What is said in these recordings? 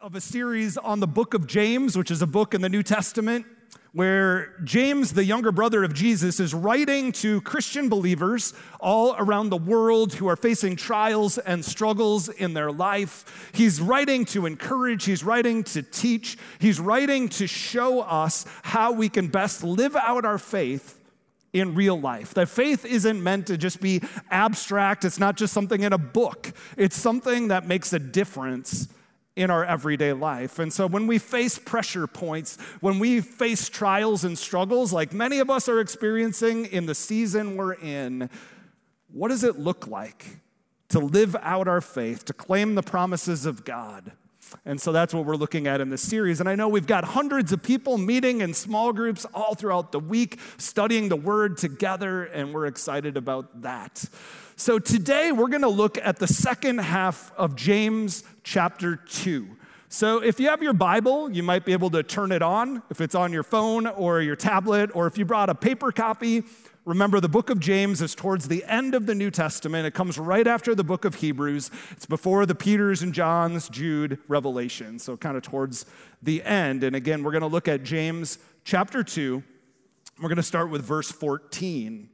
of a series on the book of James, which is a book in the New Testament, where James, the younger brother of Jesus, is writing to Christian believers all around the world who are facing trials and struggles in their life. He's writing to encourage, he's writing to teach, he's writing to show us how we can best live out our faith in real life. That faith isn't meant to just be abstract, it's not just something in a book, it's something that makes a difference in our everyday life. And so when we face pressure points, when we face trials and struggles like many of us are experiencing in the season we're in, what does it look like to live out our faith, to claim the promises of God? And so that's what we're looking at in this series. And I know we've got hundreds of people meeting in small groups all throughout the week, studying the word together, and we're excited about that. So today we're going to look at the second half of James chapter 2. So if you have your Bible, you might be able to turn it on if it's on your phone or your tablet, or if you brought a paper copy. Remember, the book of James is towards the end of the New Testament. It comes right after the book of Hebrews. It's before the Peters and Johns, Jude, Revelation. So, kind of towards the end. And again, we're going to look at James chapter 2. We're going to start with verse 14.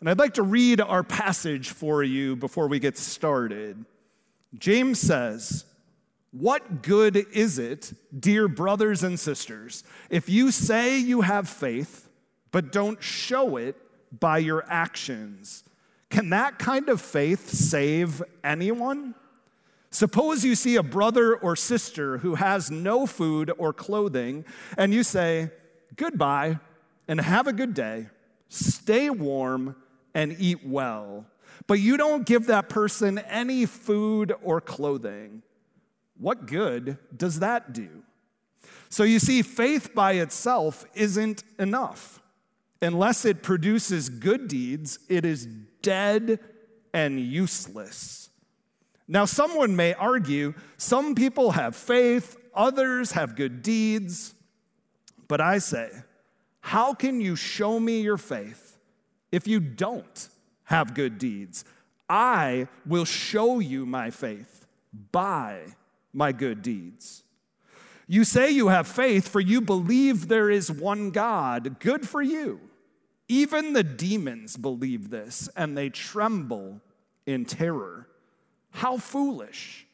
And I'd like to read our passage for you before we get started. James says, What good is it, dear brothers and sisters, if you say you have faith, but don't show it by your actions? Can that kind of faith save anyone? Suppose you see a brother or sister who has no food or clothing, and you say, Goodbye and have a good day, stay warm and eat well, but you don't give that person any food or clothing, what good does that do? So you see, faith by itself isn't enough. Unless it produces good deeds, it is dead and useless. Now, someone may argue some people have faith, others have good deeds. But I say, how can you show me your faith if you don't have good deeds. I will show you my faith by my good deeds. You say you have faith, for you believe there is one God. Good for you. Even the demons believe this, and they tremble in terror. How foolish.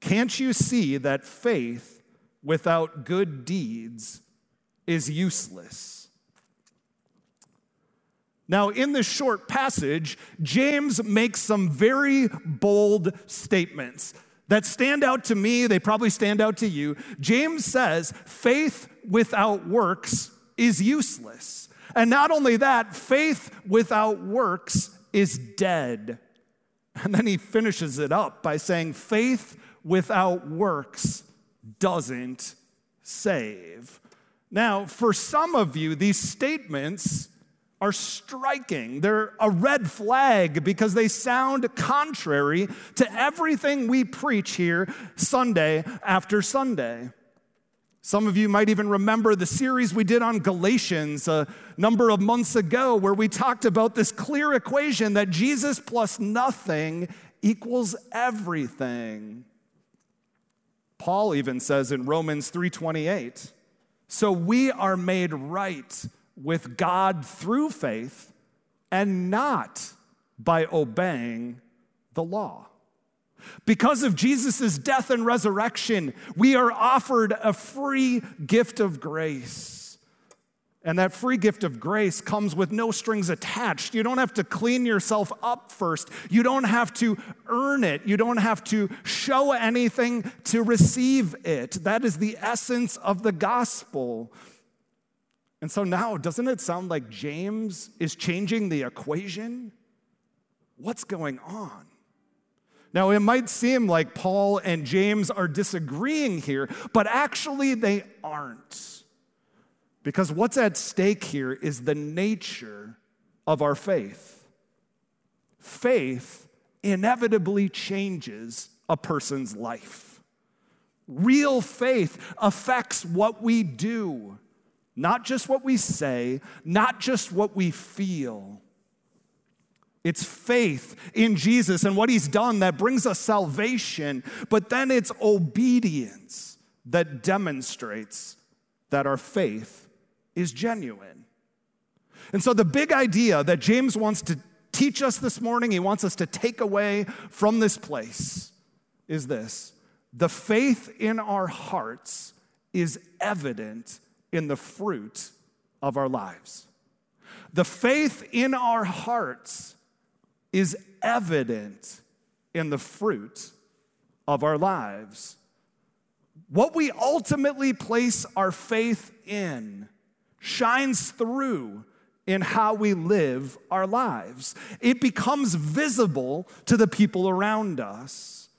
Can't you see that faith without good deeds is useless? Now, in this short passage, James makes some very bold statements that stand out to me. They probably stand out to you. James says, faith without works is useless. And not only that, faith without works is dead. And then he finishes it up by saying, faith without works doesn't save. Now, for some of you, these statements are striking. They're a red flag because they sound contrary to everything we preach here Sunday after Sunday. Some of you might even remember the series we did on Galatians a number of months ago, where we talked about this clear equation that Jesus plus nothing equals everything. Paul even says in Romans 3:28, "So we are made right with God through faith and not by obeying the law. Because of Jesus' death and resurrection, we are offered a free gift of grace. And that free gift of grace comes with no strings attached. You don't have to clean yourself up first. You don't have to earn it. You don't have to show anything to receive it. That is the essence of the gospel. And so now, doesn't it sound like James is changing the equation? What's going on? Now, it might seem like Paul and James are disagreeing here, but actually they aren't. Because what's at stake here is the nature of our faith. Faith inevitably changes a person's life. Real faith affects what we do not just what we say, not just what we feel. It's faith in Jesus and what he's done that brings us salvation, but then it's obedience that demonstrates that our faith is genuine. And so, the big idea that James wants to teach us this morning, he wants us to take away from this place, is this the faith in our hearts is evident in the fruit of our lives. The faith in our hearts is evident in the fruit of our lives. What we ultimately place our faith in shines through in how we live our lives. It becomes visible to the people around us.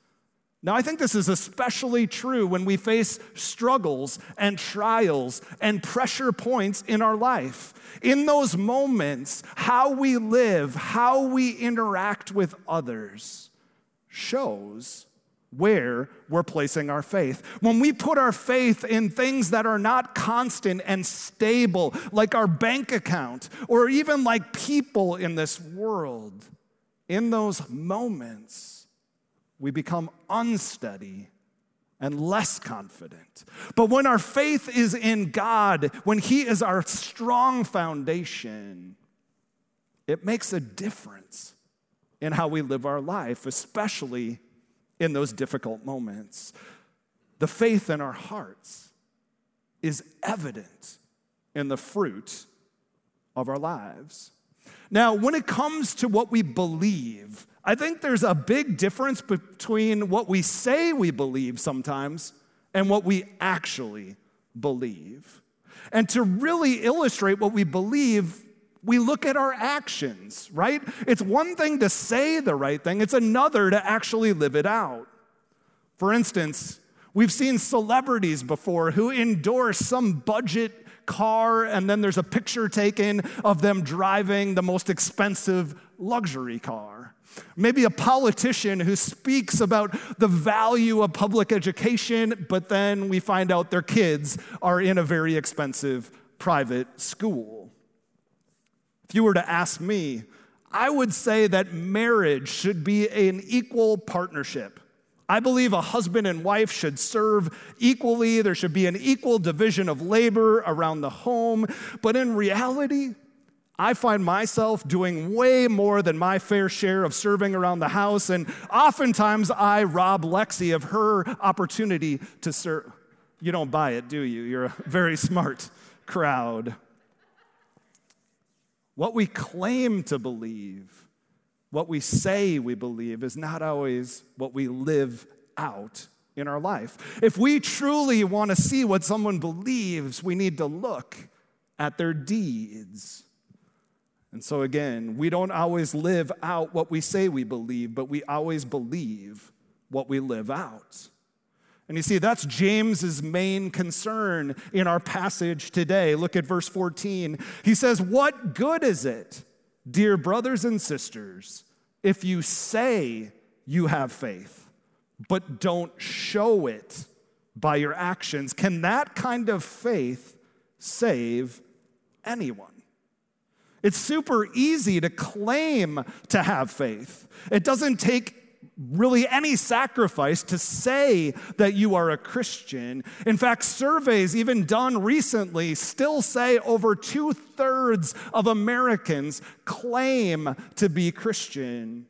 Now, I think this is especially true when we face struggles and trials and pressure points in our life. In those moments, how we live, how we interact with others shows where we're placing our faith. When we put our faith in things that are not constant and stable, like our bank account or even like people in this world, in those moments, we become unsteady and less confident. But when our faith is in God, when He is our strong foundation, it makes a difference in how we live our life, especially in those difficult moments. The faith in our hearts is evident in the fruit of our lives. Now, when it comes to what we believe, I think there's a big difference between what we say we believe sometimes and what we actually believe. And to really illustrate what we believe, we look at our actions, right? It's one thing to say the right thing, it's another to actually live it out. For instance, we've seen celebrities before who endorse some budget car, and then there's a picture taken of them driving the most expensive luxury car. Maybe a politician who speaks about the value of public education, but then we find out their kids are in a very expensive private school. If you were to ask me, I would say that marriage should be an equal partnership. I believe a husband and wife should serve equally. There should be an equal division of labor around the home. But in reality, I find myself doing way more than my fair share of serving around the house, and oftentimes I rob Lexi of her opportunity to serve. You don't buy it, do you? You're a very smart crowd. What we claim to believe, what we say we believe, is not always what we live out in our life. If we truly want to see what someone believes, we need to look at their deeds. And so, again, we don't always live out what we say we believe, but we always believe what we live out. And you see, that's James's main concern in our passage today. Look at verse 14. He says, What good is it, dear brothers and sisters, if you say you have faith, but don't show it by your actions? Can that kind of faith save anyone? It's super easy to claim to have faith. It doesn't take really any sacrifice to say that you are a Christian. In fact, surveys, even done recently, still say over two thirds of Americans claim to be Christian.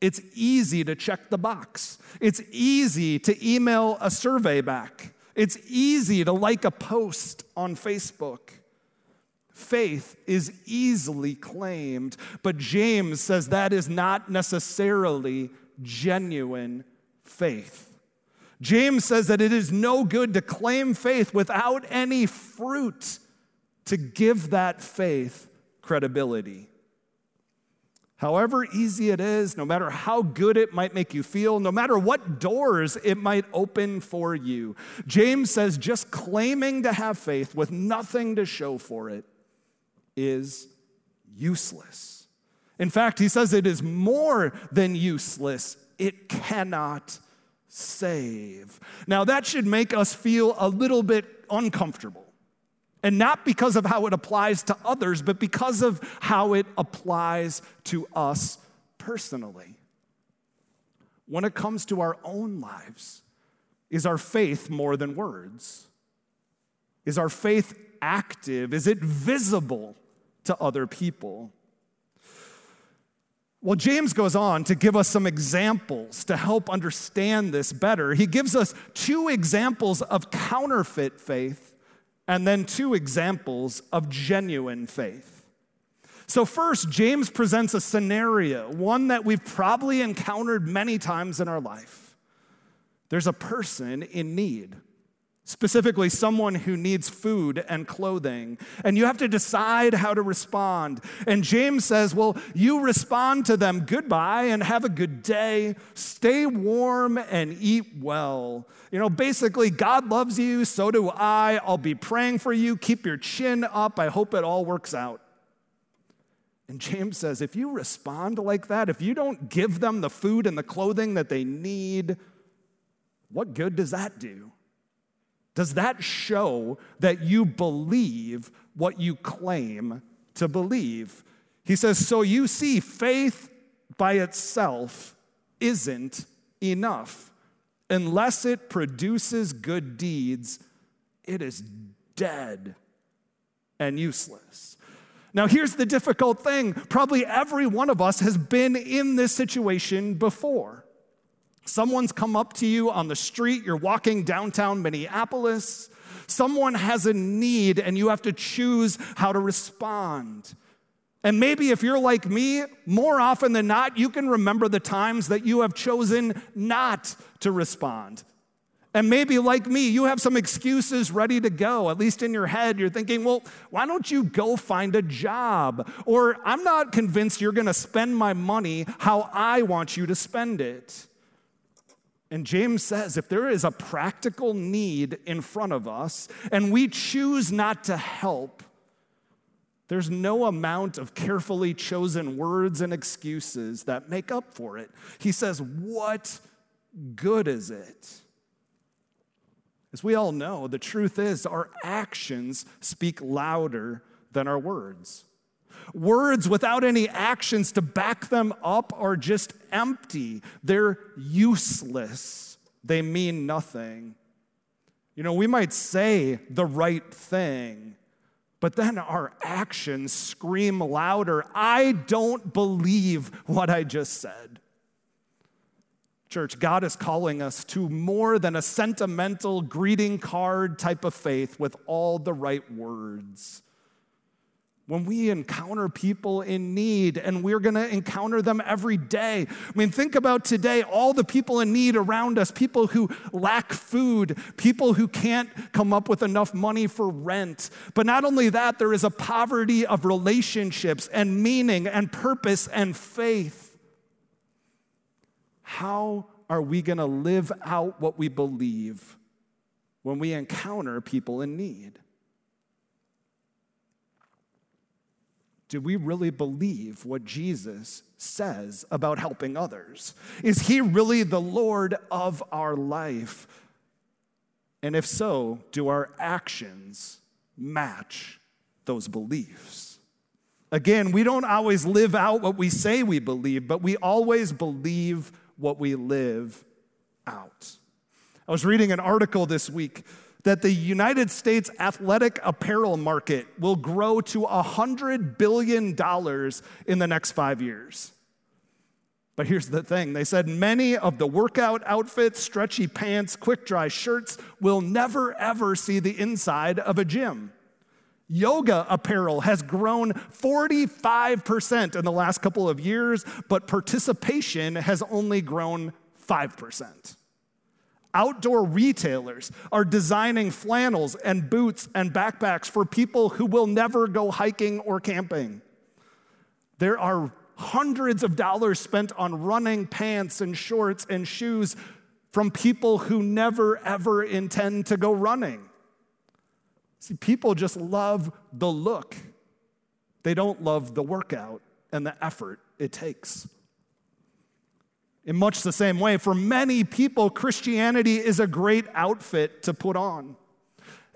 It's easy to check the box, it's easy to email a survey back, it's easy to like a post on Facebook. Faith is easily claimed, but James says that is not necessarily genuine faith. James says that it is no good to claim faith without any fruit to give that faith credibility. However easy it is, no matter how good it might make you feel, no matter what doors it might open for you, James says just claiming to have faith with nothing to show for it is useless. In fact, he says it is more than useless, it cannot save. Now, that should make us feel a little bit uncomfortable. And not because of how it applies to others, but because of how it applies to us personally. When it comes to our own lives, is our faith more than words? Is our faith active? Is it visible to other people? Well, James goes on to give us some examples to help understand this better. He gives us two examples of counterfeit faith and then two examples of genuine faith. So, first, James presents a scenario, one that we've probably encountered many times in our life. There's a person in need specifically someone who needs food and clothing. And you have to decide how to respond. And James says, Well, you respond to them goodbye and have a good day, stay warm and eat well. You know, basically, God loves you, so do I. I'll be praying for you. Keep your chin up. I hope it all works out. And James says, if you respond like that, if you don't give them the food and the clothing that they need, what good does that do? Does that show that you believe what you claim to believe? He says, So you see, faith by itself isn't enough. Unless it produces good deeds, it is dead and useless. Now, here's the difficult thing probably every one of us has been in this situation before. Someone's come up to you on the street, you're walking downtown Minneapolis. Someone has a need, and you have to choose how to respond. And maybe if you're like me, more often than not, you can remember the times that you have chosen not to respond. And maybe, like me, you have some excuses ready to go, at least in your head. You're thinking, well, why don't you go find a job? Or I'm not convinced you're gonna spend my money how I want you to spend it. And James says if there is a practical need in front of us and we choose not to help, there's no amount of carefully chosen words and excuses that make up for it. He says, What good is it? As we all know, the truth is our actions speak louder than our words. Words without any actions to back them up are just empty. They're useless. They mean nothing. You know, we might say the right thing, but then our actions scream louder I don't believe what I just said. Church, God is calling us to more than a sentimental greeting card type of faith with all the right words when we encounter people in need, and we're gonna encounter them every day. I mean, think about today all the people in need around us people who lack food, people who can't come up with enough money for rent. But not only that, there is a poverty of relationships and meaning and purpose and faith. How are we gonna live out what we believe when we encounter people in need? Do we really believe what Jesus says about helping others? Is he really the Lord of our life? And if so, do our actions match those beliefs? Again, we don't always live out what we say we believe, but we always believe what we live out. I was reading an article this week that the United States athletic apparel market will grow to $100 billion in the next five years. But here's the thing they said many of the workout outfits, stretchy pants, quick dry shirts will never ever see the inside of a gym. Yoga apparel has grown 45% in the last couple of years, but participation has only grown 5%. Outdoor retailers are designing flannels and boots and backpacks for people who will never go hiking or camping. There are hundreds of dollars spent on running pants and shorts and shoes from people who never ever intend to go running. See, people just love the look, they don't love the workout and the effort it takes. In much the same way, for many people, Christianity is a great outfit to put on.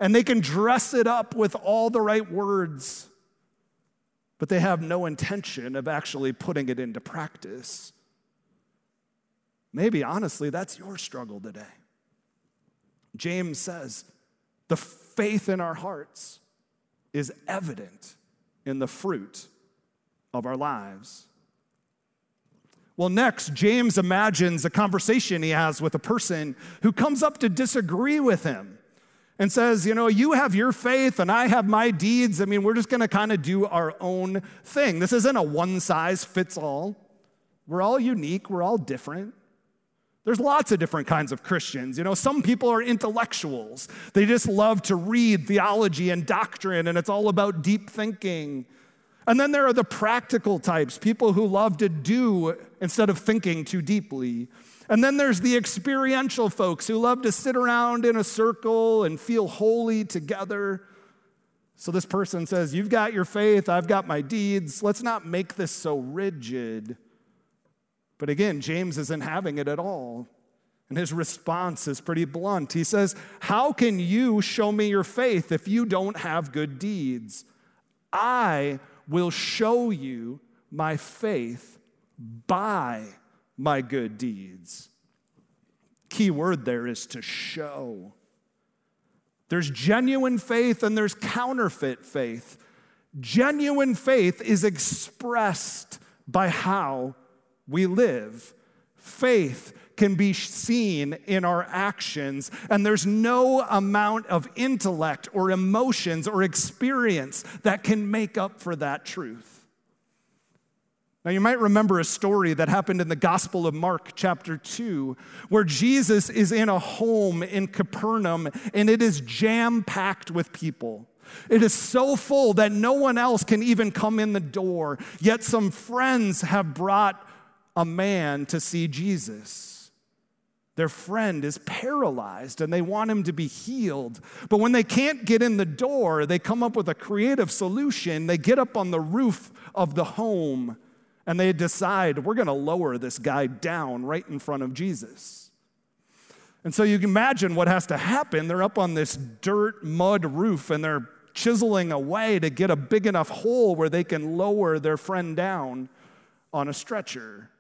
and they can dress it up with all the right words, but they have no intention of actually putting it into practice. Maybe, honestly, that's your struggle today. James says the faith in our hearts is evident in the fruit of our lives. Well, next, James imagines a conversation he has with a person who comes up to disagree with him and says, You know, you have your faith and I have my deeds. I mean, we're just going to kind of do our own thing. This isn't a one size fits all. We're all unique, we're all different. There's lots of different kinds of Christians. You know, some people are intellectuals. They just love to read theology and doctrine, and it's all about deep thinking. And then there are the practical types, people who love to do instead of thinking too deeply. And then there's the experiential folks who love to sit around in a circle and feel holy together. So this person says, You've got your faith, I've got my deeds. Let's not make this so rigid. But again, James isn't having it at all. And his response is pretty blunt. He says, How can you show me your faith if you don't have good deeds? I will show you my faith by my good deeds. Key word there is to show. There's genuine faith and there's counterfeit faith. Genuine faith is expressed by how we live. Faith can be seen in our actions, and there's no amount of intellect or emotions or experience that can make up for that truth. Now, you might remember a story that happened in the Gospel of Mark, chapter 2, where Jesus is in a home in Capernaum and it is jam packed with people. It is so full that no one else can even come in the door, yet some friends have brought a man to see Jesus. Their friend is paralyzed and they want him to be healed. But when they can't get in the door, they come up with a creative solution. They get up on the roof of the home and they decide, we're going to lower this guy down right in front of Jesus. And so you can imagine what has to happen. They're up on this dirt, mud roof and they're chiseling away to get a big enough hole where they can lower their friend down on a stretcher.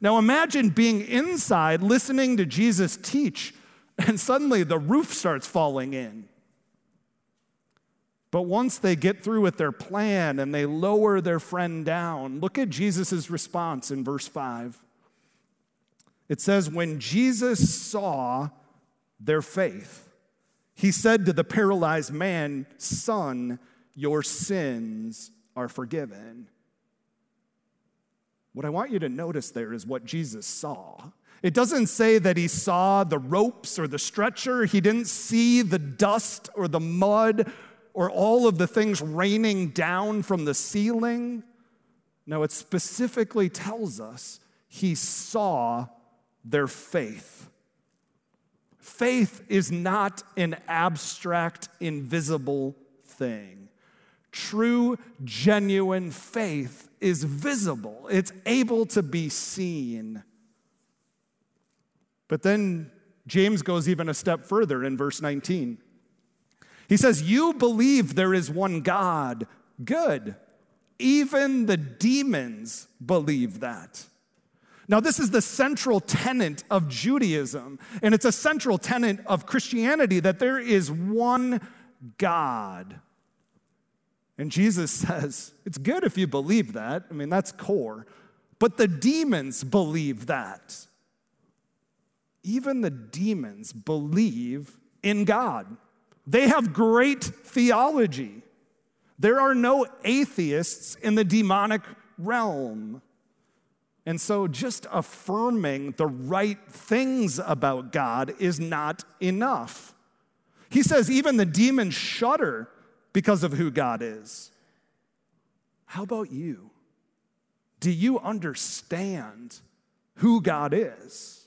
Now imagine being inside listening to Jesus teach, and suddenly the roof starts falling in. But once they get through with their plan and they lower their friend down, look at Jesus' response in verse 5. It says, When Jesus saw their faith, he said to the paralyzed man, Son, your sins are forgiven. What I want you to notice there is what Jesus saw. It doesn't say that he saw the ropes or the stretcher, he didn't see the dust or the mud or all of the things raining down from the ceiling. No, it specifically tells us he saw their faith. Faith is not an abstract, invisible thing. True, genuine faith is visible, it's able to be seen. But then James goes even a step further in verse 19. He says, You believe there is one God. Good. Even the demons believe that. Now, this is the central tenet of Judaism, and it's a central tenet of Christianity that there is one God. And Jesus says, It's good if you believe that. I mean, that's core. But the demons believe that. Even the demons believe in God. They have great theology. There are no atheists in the demonic realm. And so, just affirming the right things about God is not enough. He says, even the demons shudder because of who God is. How about you? Do you understand who God is?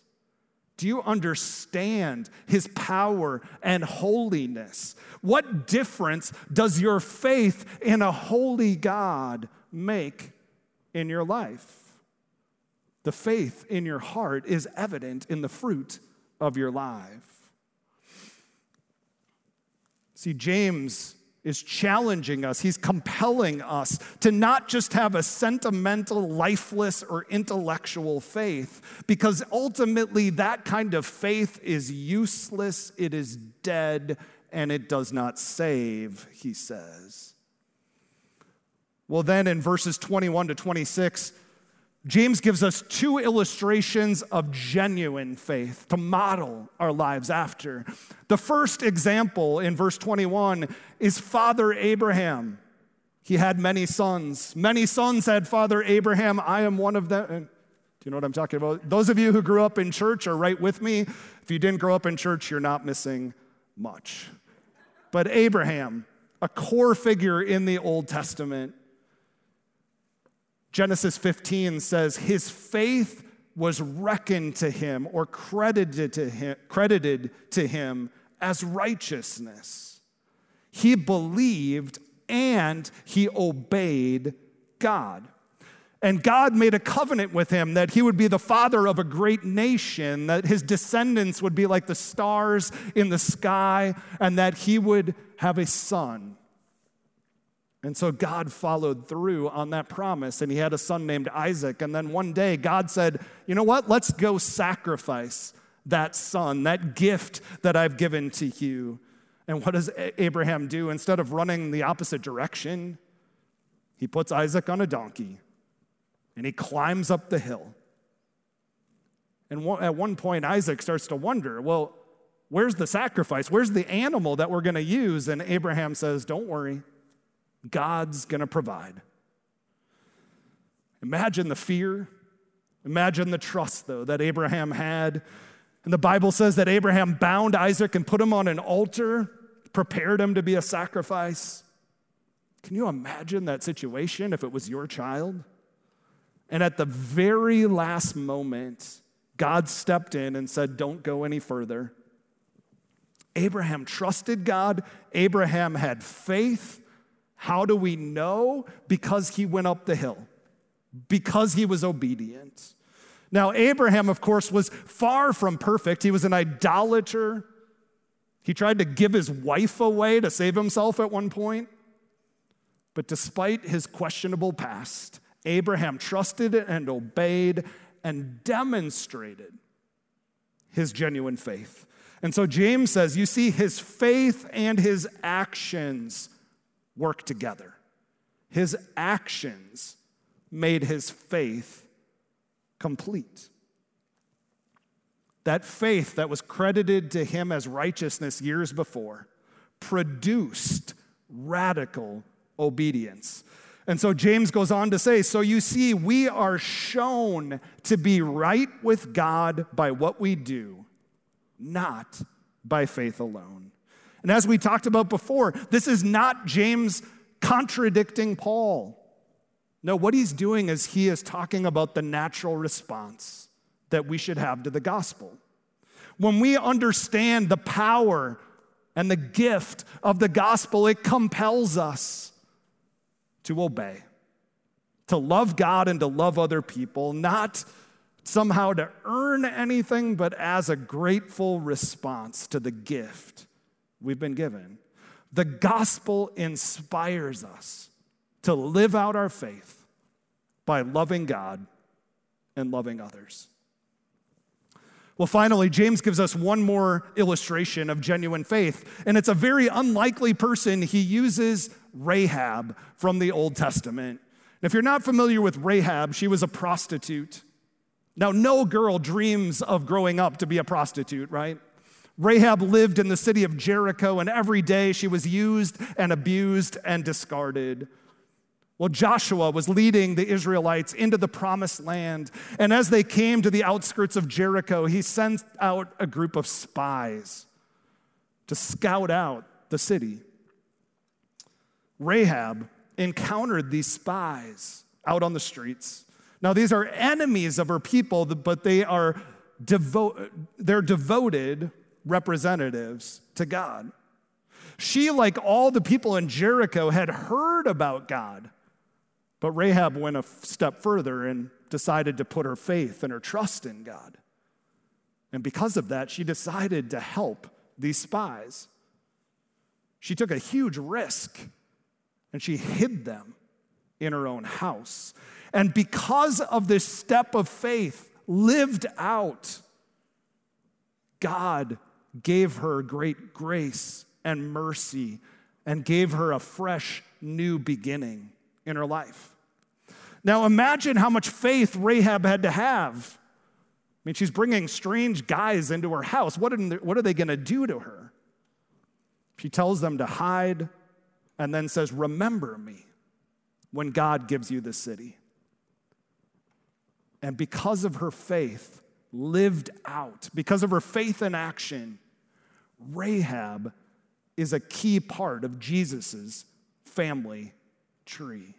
Do you understand his power and holiness? What difference does your faith in a holy God make in your life? The faith in your heart is evident in the fruit of your life. See, James is challenging us, he's compelling us to not just have a sentimental, lifeless, or intellectual faith, because ultimately that kind of faith is useless, it is dead, and it does not save, he says. Well, then in verses 21 to 26, James gives us two illustrations of genuine faith to model our lives after. The first example in verse 21 is Father Abraham. He had many sons. Many sons had Father Abraham. I am one of them. Do you know what I'm talking about? Those of you who grew up in church are right with me. If you didn't grow up in church, you're not missing much. But Abraham, a core figure in the Old Testament, Genesis 15 says, His faith was reckoned to him or credited to him, credited to him as righteousness. He believed and he obeyed God. And God made a covenant with him that he would be the father of a great nation, that his descendants would be like the stars in the sky, and that he would have a son. And so God followed through on that promise, and he had a son named Isaac. And then one day, God said, You know what? Let's go sacrifice that son, that gift that I've given to you. And what does Abraham do? Instead of running the opposite direction, he puts Isaac on a donkey and he climbs up the hill. And at one point, Isaac starts to wonder, well, where's the sacrifice? Where's the animal that we're going to use? And Abraham says, Don't worry. God's going to provide. Imagine the fear. Imagine the trust, though, that Abraham had. And the Bible says that Abraham bound Isaac and put him on an altar, prepared him to be a sacrifice. Can you imagine that situation if it was your child? And at the very last moment, God stepped in and said, Don't go any further. Abraham trusted God, Abraham had faith, how do we know? Because he went up the hill, because he was obedient. Now, Abraham, of course, was far from perfect. He was an idolater. He tried to give his wife away to save himself at one point. But despite his questionable past, Abraham trusted and obeyed and demonstrated his genuine faith. And so James says, you see, his faith and his actions work together. His actions made his faith complete. That faith that was credited to him as righteousness years before produced radical obedience. And so James goes on to say, So you see, we are shown to be right with God by what we do, not by faith alone. And as we talked about before, this is not James contradicting Paul. No, what he's doing is he is talking about the natural response that we should have to the gospel. When we understand the power and the gift of the gospel, it compels us to obey, to love God and to love other people, not somehow to earn anything, but as a grateful response to the gift we've been given. The gospel inspires us to live out our faith by loving God and loving others. Well, finally, James gives us one more illustration of genuine faith, and it's a very unlikely person. He uses Rahab from the Old Testament. if you're not familiar with Rahab, she was a prostitute. Now, no girl dreams of growing up to be a prostitute, right? Rahab lived in the city of Jericho, and every day she was used and abused and discarded. Well, Joshua was leading the Israelites into the promised land, and as they came to the outskirts of Jericho, he sent out a group of spies to scout out the city. Rahab encountered these spies out on the streets. Now, these are enemies of her people, but they are devo- they're devoted representatives to God. She, like all the people in Jericho, had heard about God. But Rahab went a step further and decided to put her faith and her trust in God. And because of that, she decided to help these spies. She took a huge risk and she hid them in her own house. And because of this step of faith lived out, God gave her great grace and mercy and gave her a fresh new beginning in her life. Now imagine how much faith Rahab had to have. I mean, she's bringing strange guys into her house. What are, what are they going to do to her? She tells them to hide and then says, Remember me when God gives you the city. And because of her faith lived out, because of her faith in action, Rahab is a key part of Jesus' family tree.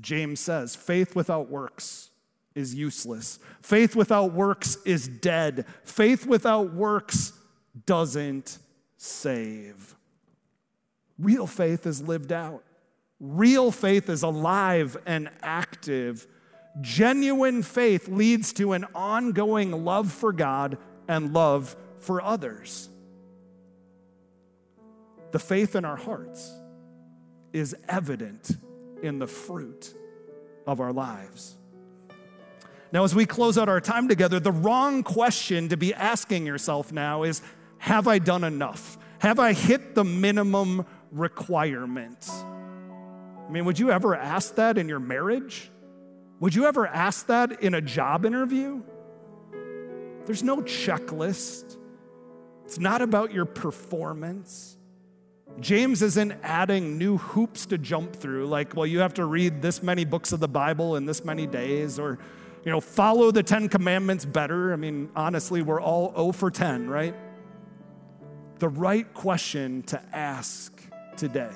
James says, faith without works is useless. Faith without works is dead. Faith without works doesn't save. Real faith is lived out. Real faith is alive and active. Genuine faith leads to an ongoing love for God and love for others. The faith in our hearts is evident in the fruit of our lives. Now, as we close out our time together, the wrong question to be asking yourself now is Have I done enough? Have I hit the minimum requirement? I mean, would you ever ask that in your marriage? Would you ever ask that in a job interview? There's no checklist. It's not about your performance. James isn't adding new hoops to jump through, like, well, you have to read this many books of the Bible in this many days, or, you know, follow the Ten Commandments better. I mean, honestly, we're all 0 for 10, right? The right question to ask today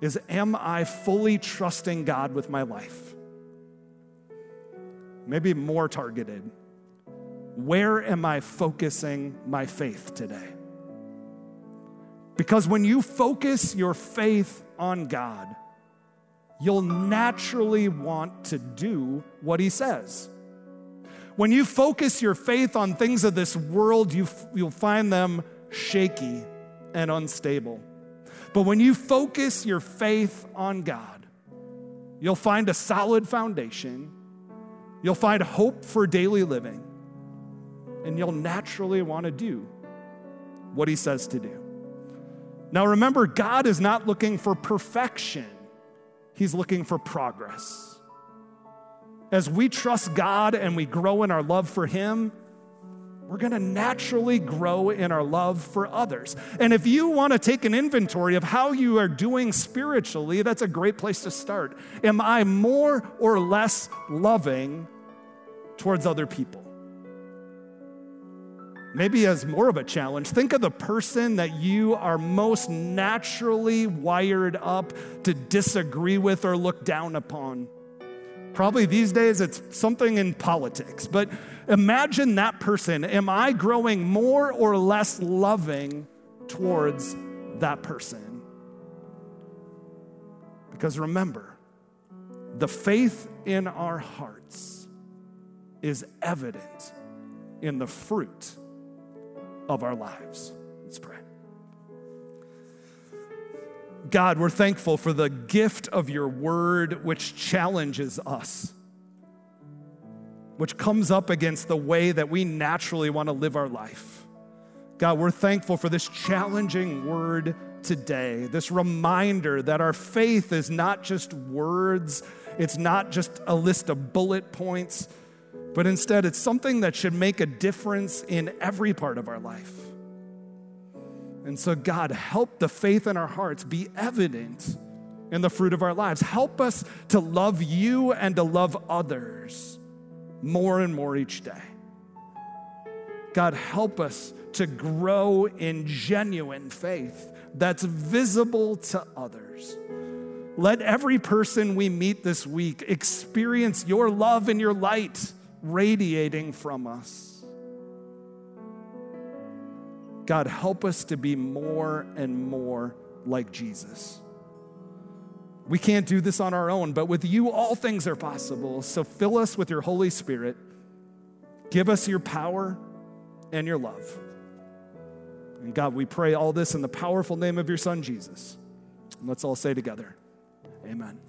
is Am I fully trusting God with my life? Maybe more targeted. Where am I focusing my faith today? Because when you focus your faith on God, you'll naturally want to do what He says. When you focus your faith on things of this world, you, you'll find them shaky and unstable. But when you focus your faith on God, you'll find a solid foundation, you'll find hope for daily living, and you'll naturally want to do what He says to do. Now remember, God is not looking for perfection, He's looking for progress. As we trust God and we grow in our love for Him, we're going to naturally grow in our love for others. And if you want to take an inventory of how you are doing spiritually, that's a great place to start. Am I more or less loving towards other people? Maybe as more of a challenge, think of the person that you are most naturally wired up to disagree with or look down upon. Probably these days it's something in politics, but imagine that person. Am I growing more or less loving towards that person? Because remember, the faith in our hearts is evident in the fruit of our lives. Let's pray. God, we're thankful for the gift of your word, which challenges us, which comes up against the way that we naturally want to live our life. God, we're thankful for this challenging word today, this reminder that our faith is not just words, it's not just a list of bullet points but instead it's something that should make a difference in every part of our life. And so, God, help the faith in our hearts be evident in the fruit of our lives. Help us to love you and to love others more and more each day. God, help us to grow in genuine faith that's visible to others. Let every person we meet this week experience your love and your light radiating from us. God, help us to be more and more like Jesus. We can't do this on our own, but with you, all things are possible. So fill us with your Holy Spirit. Give us your power and your love. And God, we pray all this in the powerful name of your Son, Jesus. And let's all say together, Amen.